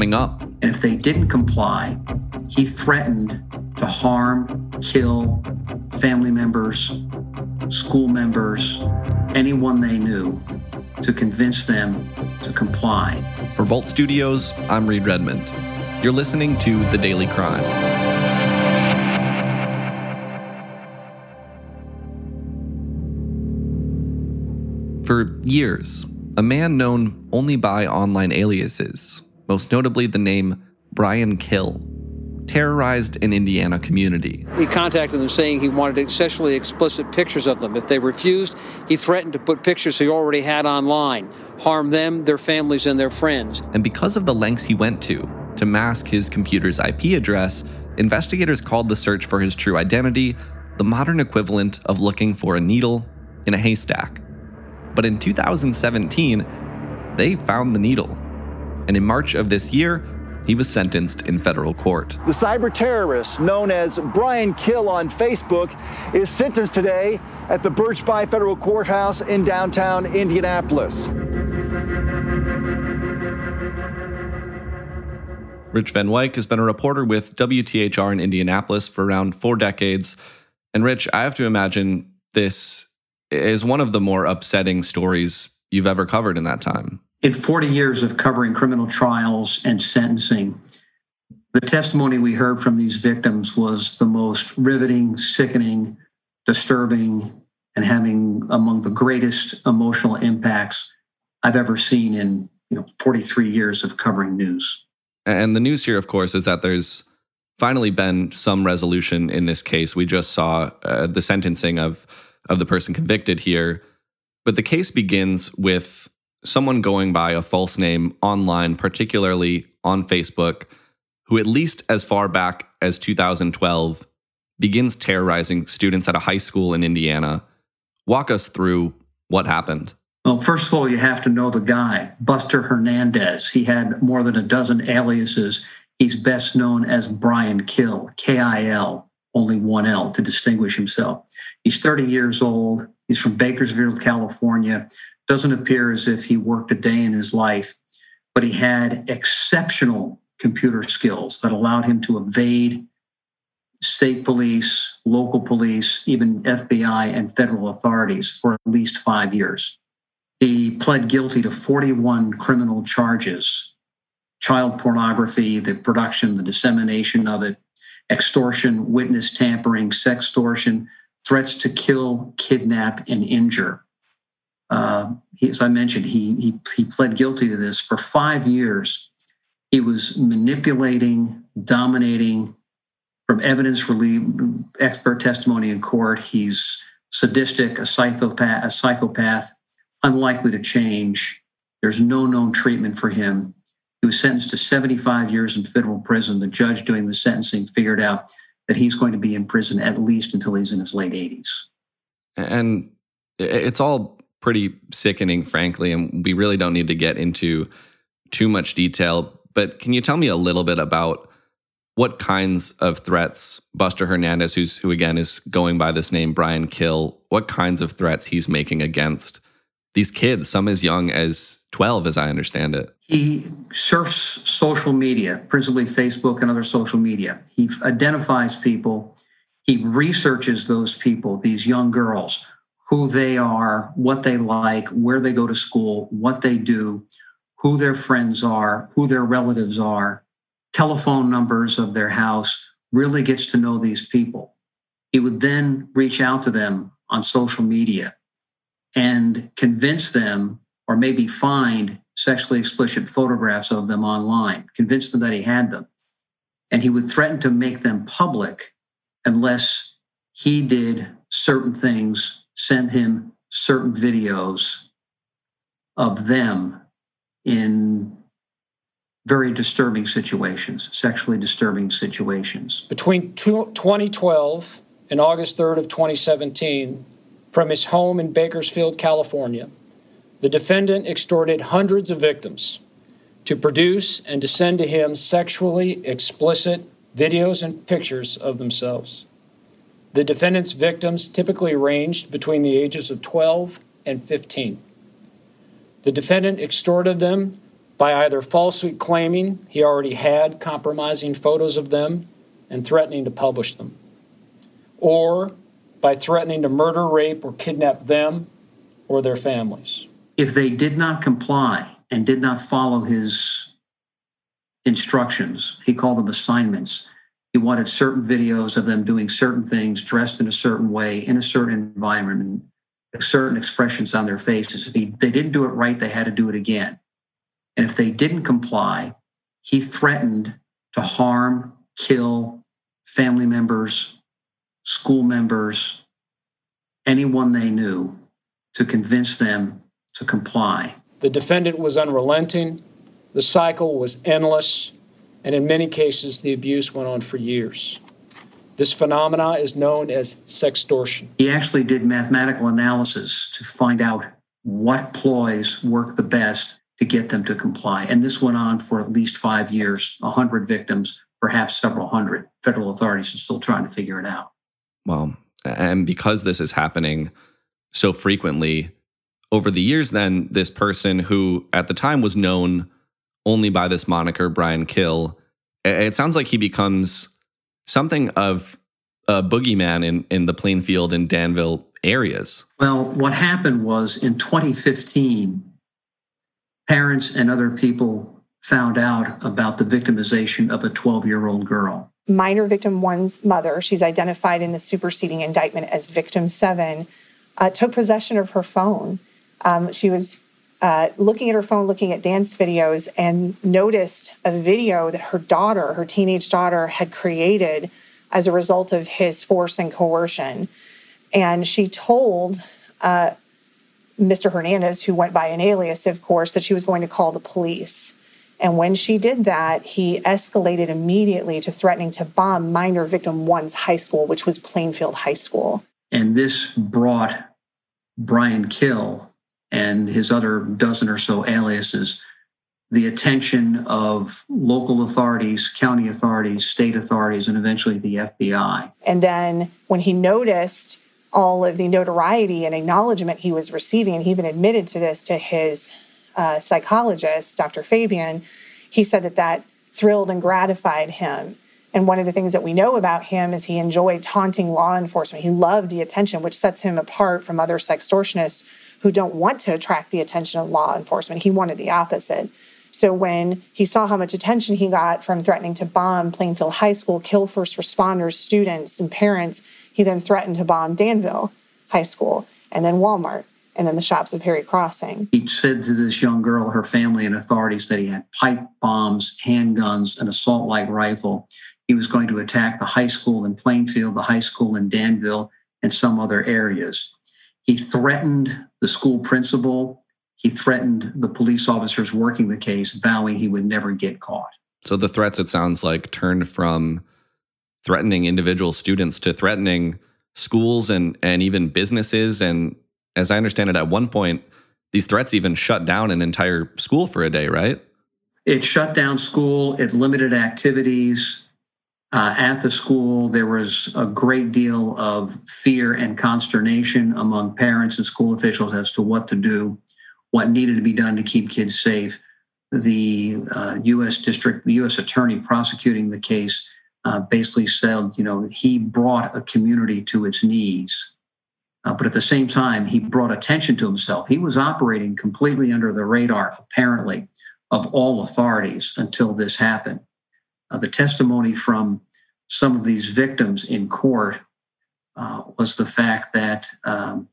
coming up. And if they didn't comply, he threatened to harm, kill family members, school members, anyone they knew to convince them to comply. For Vault Studios, I'm Reed Redmond. You're listening to The Daily Crime. For years, a man known only by online aliases, most notably the name Brian Kil, terrorized an Indiana community. He contacted them saying he wanted sexually explicit pictures of them. If they refused, he threatened to put pictures he already had online, harm them, their families, and their friends. And because of the lengths he went to to mask his computer's IP address, investigators called the search for his true identity the modern equivalent of looking for a needle in a haystack. But in 2017, they found the needle. And in March of this year, he was sentenced in federal court. The cyber terrorist known as Brian Kil on Facebook is sentenced today at the Birch Bayh Federal Courthouse in downtown Indianapolis. Rich Van Wyk has been a reporter with WTHR in Indianapolis for around four decades. And Rich, I have to imagine this is one of the more upsetting stories you've ever covered in that time in 40 years of covering criminal trials and sentencing, the testimony we heard from these victims was the most riveting, sickening, disturbing, and having among the greatest emotional impacts I've ever seen in you know 43 years of covering news. And the news here, of course, is that there's finally been some resolution in this case. We just saw uh, the sentencing of of the person convicted here, but the case begins with someone going by a false name online, particularly on Facebook, who, at least as far back as 2012, begins terrorizing students at a high school in Indiana. Walk us through what happened. Well, first of all, you have to know the guy, Buster Hernandez. He had more than a dozen aliases. He's best known as Brian Kil, K I L, only one L to distinguish himself. He's 30 years old. He's from Bakersfield, California doesn't appear as if he worked a day in his life, but he had exceptional computer skills that allowed him to evade state police, local police, even FBI and federal authorities for at least five years. He pled guilty to 41 criminal charges child pornography, the production, the dissemination of it, extortion, witness tampering, sextortion, threats to kill, kidnap, and injure. Uh, he, as I mentioned, he, he, he pled guilty to this for five years. He was manipulating, dominating. From evidence relief, expert testimony in court, he's sadistic, a psychopath, a psychopath, unlikely to change. There's no known treatment for him. He was sentenced to 75 years in federal prison. The judge doing the sentencing figured out that he's going to be in prison at least until he's in his late 80s. And it's all pretty sickening, frankly. And we really don't need to get into too much detail. But can you tell me a little bit about what kinds of threats Buster Hernandez, who's who again is going by this name Brian Kil, what kinds of threats he's making against these kids, some as young as 12, as I understand it? He surfs social media, principally Facebook and other social media. He identifies people. He researches those people, these young girls who they are, what they like, where they go to school, what they do, who their friends are, who their relatives are, telephone numbers of their house, really gets to know these people. He would then reach out to them on social media and convince them, or maybe find sexually explicit photographs of them online, convince them that he had them. And he would threaten to make them public unless he did certain things sent him certain videos of them in very disturbing situations, sexually disturbing situations. Between 2012 and August 3rd of 2017, from his home in Bakersfield, California, the defendant extorted hundreds of victims to produce and to send to him sexually explicit videos and pictures of themselves. The defendant's victims typically ranged between the ages of 12 and 15. The defendant extorted them by either falsely claiming he already had compromising photos of them and threatening to publish them, or by threatening to murder, rape, or kidnap them or their families. If they did not comply and did not follow his instructions, he called them assignments. He wanted certain videos of them doing certain things, dressed in a certain way, in a certain environment, and certain expressions on their faces. If he, they didn't do it right, they had to do it again. And if they didn't comply, he threatened to harm, kill family members, school members, anyone they knew to convince them to comply. The defendant was unrelenting, the cycle was endless, and in many cases, the abuse went on for years. This phenomena is known as sextortion. He actually did mathematical analysis to find out what ploys work the best to get them to comply. And this went on for at least five years, 100 victims, perhaps several hundred. Federal authorities are still trying to figure it out. Well, and because this is happening so frequently over the years, then this person who at the time was known only by this moniker, Brian Kil, it sounds like he becomes something of a boogeyman in, in the Plainfield and Danville areas. Well, what happened was in 2015, parents and other people found out about the victimization of a 12 year old girl. Minor victim one's mother, she's identified in the superseding indictment as victim seven, uh, took possession of her phone. Um, she was uh, looking at her phone, looking at dance videos, and noticed a video that her daughter, her teenage daughter, had created as a result of his force and coercion. And she told uh, Mr. Hernandez, who went by an alias, of course, that she was going to call the police. And when she did that, he escalated immediately to threatening to bomb minor victim one's high school, which was Plainfield High School. And this brought Brian Kil and his other dozen or so aliases the attention of local authorities, county authorities, state authorities, and eventually the FBI. And then when he noticed all of the notoriety and acknowledgement he was receiving, and he even admitted to this to his uh, psychologist, Dr. Fabian, he said that that thrilled and gratified him. And one of the things that we know about him is he enjoyed taunting law enforcement. He loved the attention, which sets him apart from other sextortionists who don't want to attract the attention of law enforcement. He wanted the opposite. So when he saw how much attention he got from threatening to bomb Plainfield High School, kill first responders, students, and parents, he then threatened to bomb Danville High School and then Walmart and then the shops of Perry Crossing. He said to this young girl, her family, and authorities that he had pipe bombs, handguns, an assault like rifle. He was going to attack the high school in Plainfield, the high school in Danville, and some other areas. He threatened the school principal. He threatened the police officers working the case, vowing he would never get caught. So the threats, it sounds like, turned from threatening individual students to threatening schools and, and even businesses. And as I understand it, at one point, these threats even shut down an entire school for a day, right? It shut down school, it limited activities uh, at the school. There was a great deal of fear and consternation among parents and school officials as to what to do, what needed to be done to keep kids safe. The uh, U.S. district, the U.S. attorney prosecuting the case uh, basically said, you know, he brought a community to its knees. Uh, but at the same time, he brought attention to himself. He was operating completely under the radar, apparently, of all authorities until this happened. Uh, the testimony from some of these victims in court uh, was the fact that um,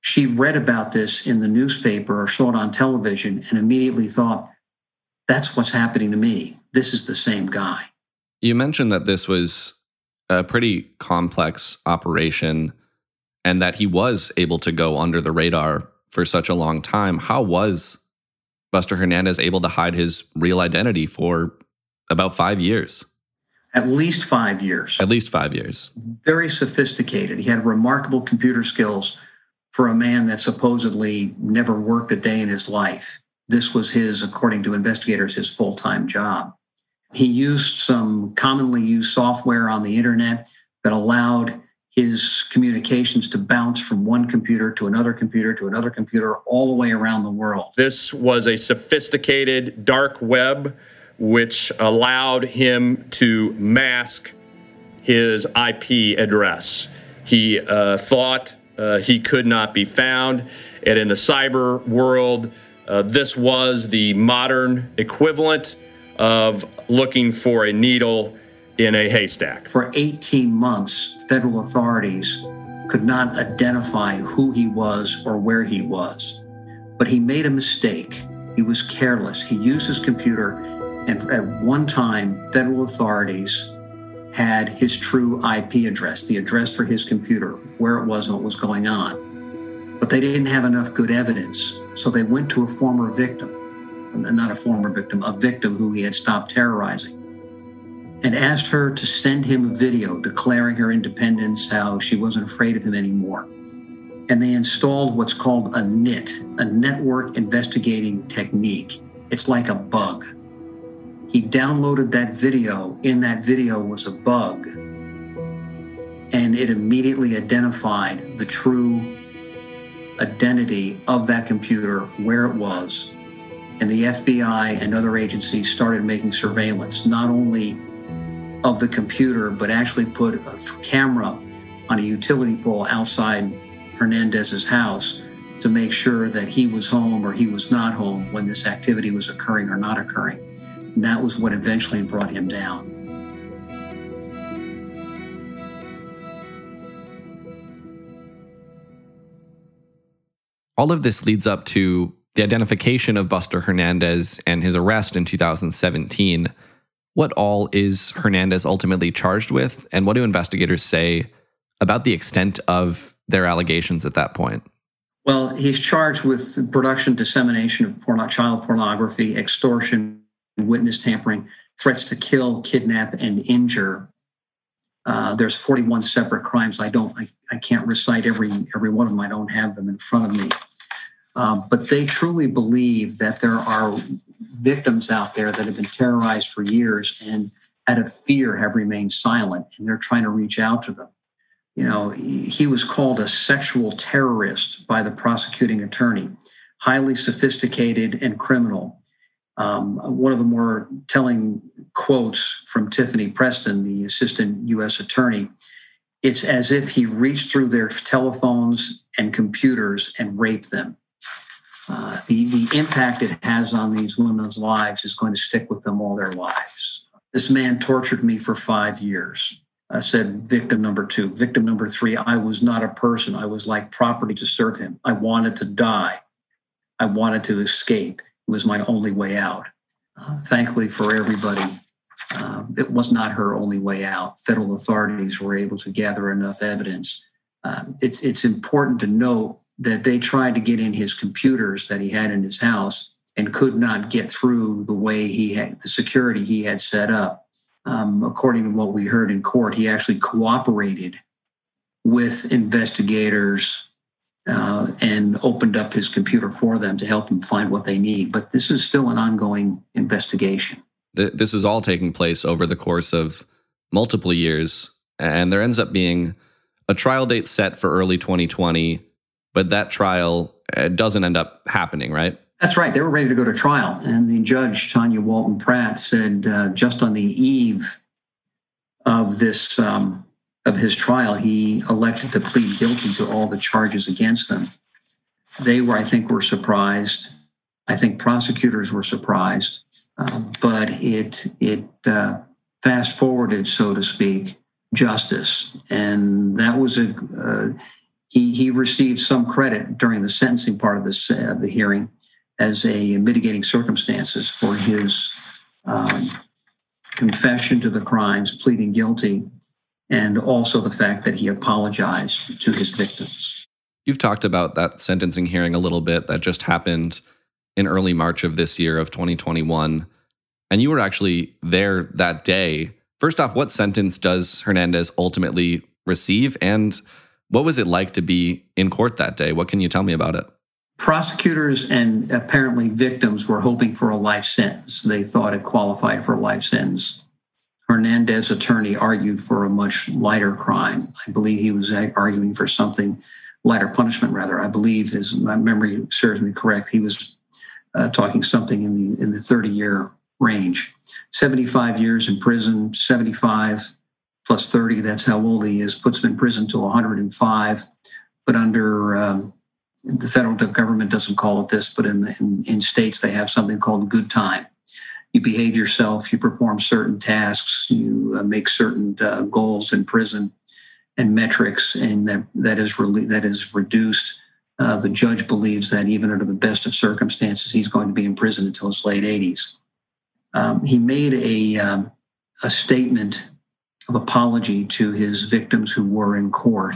she read about this in the newspaper or saw it on television and immediately thought, that's what's happening to me. This is the same guy. You mentioned that this was a pretty complex operation and that he was able to go under the radar for such a long time. How was Buster Hernandez able to hide his real identity for about five years? At least five years. At least five years. Very sophisticated. He had remarkable computer skills for a man that supposedly never worked a day in his life. This was his, according to investigators, his full time job. He used some commonly used software on the internet that allowed his communications to bounce from one computer to another computer to another computer all the way around the world. This was a sophisticated dark web which allowed him to mask his IP address. He uh, thought uh, he could not be found. And in the cyber world, uh, this was the modern equivalent of looking for a needle in a haystack. For 18 months, federal authorities could not identify who he was or where he was. But he made a mistake. He was careless. He used his computer, and at one time, federal authorities had his true IP address, the address for his computer, where it was and what was going on. But they didn't have enough good evidence. So they went to a former victim, not a former victim, a victim who he had stopped terrorizing and asked her to send him a video declaring her independence, how she wasn't afraid of him anymore. And they installed what's called a NIT, a network investigating technique. It's like a bug. He downloaded that video. In that video was a bug. And it immediately identified the true identity of that computer, where it was. And the FBI and other agencies started making surveillance, not only of the computer, but actually put a camera on a utility pole outside Hernandez's house to make sure that he was home or he was not home when this activity was occurring or not occurring. And that was what eventually brought him down. All of this leads up to the identification of Buster Hernandez and his arrest in 2017 what all is Hernandez ultimately charged with, and what do investigators say about the extent of their allegations at that point? Well, he's charged with production, dissemination of porno- child pornography, extortion, witness tampering, threats to kill, kidnap, and injure. Uh, there's 41 separate crimes. I don't, I, I can't recite every every one of them. I don't have them in front of me. Um, but they truly believe that there are victims out there that have been terrorized for years and out of fear have remained silent and they're trying to reach out to them. You know, he was called a sexual terrorist by the prosecuting attorney, highly sophisticated and criminal. Um, one of the more telling quotes from Tiffany Preston, the assistant U.S. attorney, it's as if he reached through their telephones and computers and raped them uh, the, the impact it has on these women's lives is going to stick with them all their lives. This man tortured me for five years. I said, victim number two. Victim number three, I was not a person. I was like property to serve him. I wanted to die. I wanted to escape. Was my only way out. Uh, thankfully for everybody, uh, it was not her only way out. Federal authorities were able to gather enough evidence. Uh, it's, it's important to note that they tried to get in his computers that he had in his house and could not get through the way he had the security he had set up. Um, according to what we heard in court, he actually cooperated with investigators uh, and opened up his computer for them to help them find what they need. But this is still an ongoing investigation. This is all taking place over the course of multiple years. And there ends up being a trial date set for early 2020 but that trial uh, doesn't end up happening, right? That's right. They were ready to go to trial. And the judge, Tanya Walton Pratt, said uh, just on the eve of this, um, of his trial, he elected to plead guilty to all the charges against them. They were, I think, were surprised. I think prosecutors were surprised. Um, but it, it uh, fast forwarded, so to speak, justice. And that was a, uh, he, he received some credit during the sentencing part of this uh, the hearing as a mitigating circumstances for his um, confession to the crimes, pleading guilty, and also the fact that he apologized to his victims. You've talked about that sentencing hearing a little bit that just happened in early March of this year of 2021. And you were actually there that day. First off, what sentence does Hernandez ultimately receive? And what was it like to be in court that day? What can you tell me about it? Prosecutors and apparently victims were hoping for a life sentence. They thought it qualified for a life sentence. Hernandez's attorney argued for a much lighter crime. I believe he was arguing for something lighter punishment, rather. I believe, as my memory serves me correct, he was uh, talking something in the in the 30 year range. 75 years in prison, 75 plus 30, that's how old he is, puts him in prison till 105. But under um, the federal government doesn't call it this, but in, the, in, in states they have something called good time. You behave yourself, you perform certain tasks, you uh, make certain uh, goals in prison and metrics, and that that is really that is reduced. Uh, the judge believes that even under the best of circumstances, he's going to be in prison until his late 80s. Um, he made a um, a statement of apology to his victims who were in court.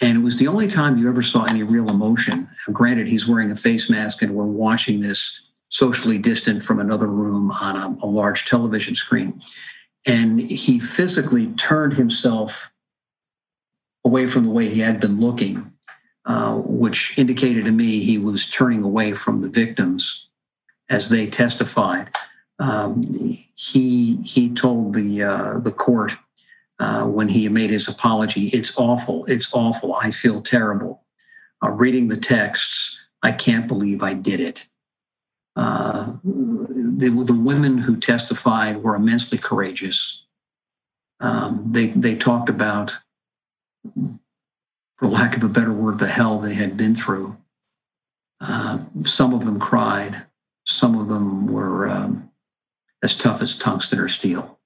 And it was the only time you ever saw any real emotion. Granted, he's wearing a face mask and we're watching this socially distant from another room on a, a large television screen. And he physically turned himself away from the way he had been looking, uh, which indicated to me he was turning away from the victims as they testified. Um, he he told the uh, the court uh, when he made his apology, "It's awful. It's awful. I feel terrible. Uh, reading the texts, I can't believe I did it." Uh, the, the women who testified were immensely courageous. Um, they they talked about, for lack of a better word, the hell they had been through. Uh, some of them cried. Some of them were um, as tough as tungsten or steel.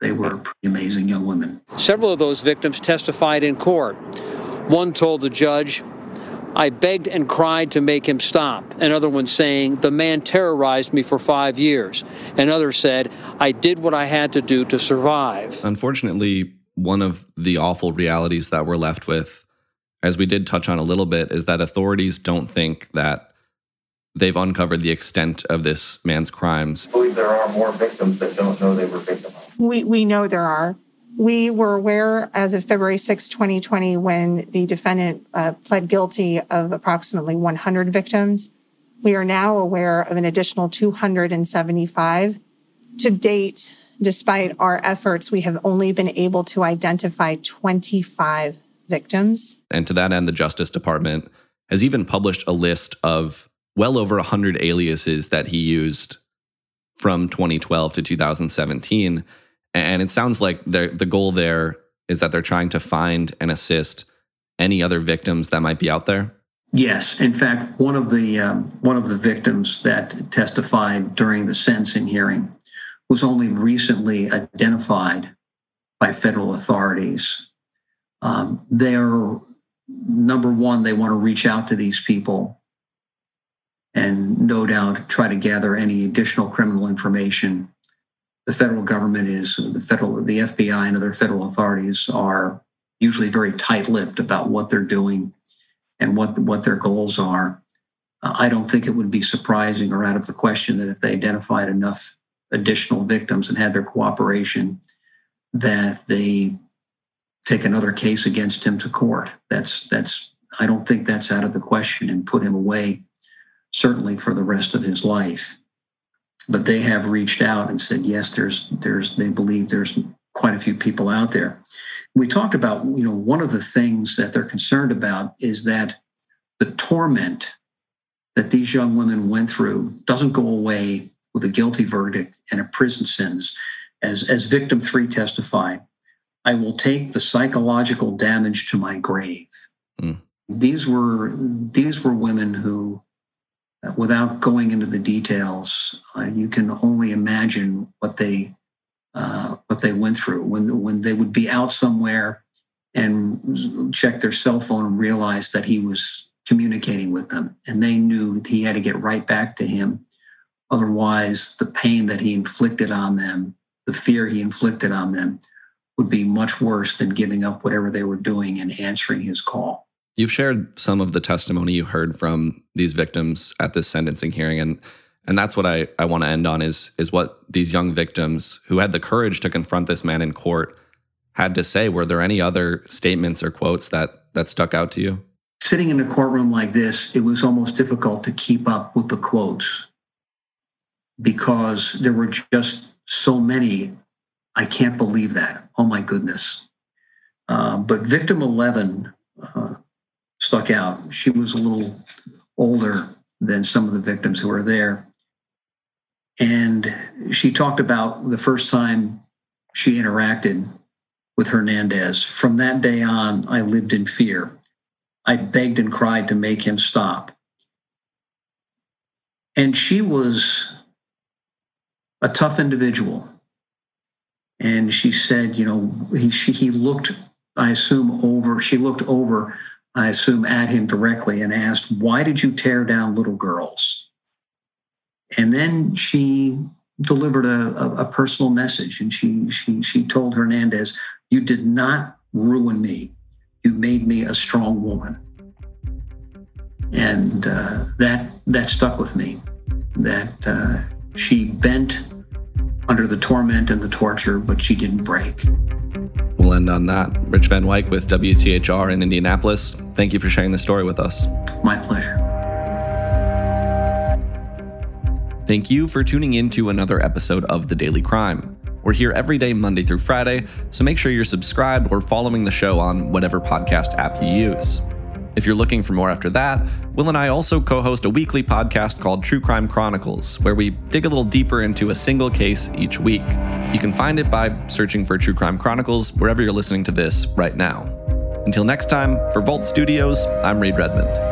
They were pretty amazing young women. Several of those victims testified in court. One told the judge, I begged and cried to make him stop. Another one saying, The man terrorized me for five years. Another said, I did what I had to do to survive. Unfortunately, one of the awful realities that we're left with, as we did touch on a little bit, is that authorities don't think that they've uncovered the extent of this man's crimes. I believe there are more victims that don't know they were victimized. We, we know there are. We were aware as of February 6, 2020, when the defendant uh, pled guilty of approximately 100 victims. We are now aware of an additional 275. To date, despite our efforts, we have only been able to identify 25 victims. And to that end, the Justice Department has even published a list of well over 100 aliases that he used from 2012 to 2017. And it sounds like the goal there is that they're trying to find and assist any other victims that might be out there. Yes, in fact, one of the um, one of the victims that testified during the sentencing hearing was only recently identified by federal authorities. Um, they're number one; they want to reach out to these people and no doubt try to gather any additional criminal information. The federal government is the federal, the FBI and other federal authorities are usually very tight-lipped about what they're doing and what what their goals are. Uh, I don't think it would be surprising or out of the question that if they identified enough additional victims and had their cooperation, that they take another case against him to court. That's that's I don't think that's out of the question and put him away certainly for the rest of his life. But they have reached out and said, yes, there's, there's, they believe there's quite a few people out there. We talked about, you know, one of the things that they're concerned about is that the torment that these young women went through doesn't go away with a guilty verdict and a prison sentence. As, as victim three testified, I will take the psychological damage to my grave. Mm. These were these were women who without going into the details, uh, you can only imagine what they uh, what they went through when when they would be out somewhere and check their cell phone and realize that he was communicating with them, and they knew he had to get right back to him. Otherwise, the pain that he inflicted on them, the fear he inflicted on them, would be much worse than giving up whatever they were doing and answering his call. You've shared some of the testimony you heard from these victims at this sentencing hearing, and and that's what I, I want to end on is is what these young victims who had the courage to confront this man in court had to say. Were there any other statements or quotes that that stuck out to you? Sitting in a courtroom like this, it was almost difficult to keep up with the quotes because there were just so many I can't believe that. Oh my goodness. Uh, but victim 11 uh, stuck out. She was a little older than some of the victims who were there. And she talked about the first time she interacted with Hernandez. From that day on, I lived in fear. I begged and cried to make him stop. And she was a tough individual. And she said, you know, he, she, he looked, I assume, over, she looked over, I assume, at him directly and asked, Why did you tear down little girls? And then she delivered a, a, a personal message and she, she, she told Hernandez, You did not ruin me. You made me a strong woman. And uh, that, that stuck with me. That uh, she bent under the torment and the torture, but she didn't break. We'll end on that. Rich Van Wyk with WTHR in Indianapolis. Thank you for sharing the story with us. My pleasure. Thank you for tuning in to another episode of The Daily Crime. We're here every day, Monday through Friday, so make sure you're subscribed or following the show on whatever podcast app you use. If you're looking for more after that, Will and I also co host a weekly podcast called True Crime Chronicles, where we dig a little deeper into a single case each week. You can find it by searching for True Crime Chronicles wherever you're listening to this right now. Until next time, for Vault Studios, I'm Reed Redmond.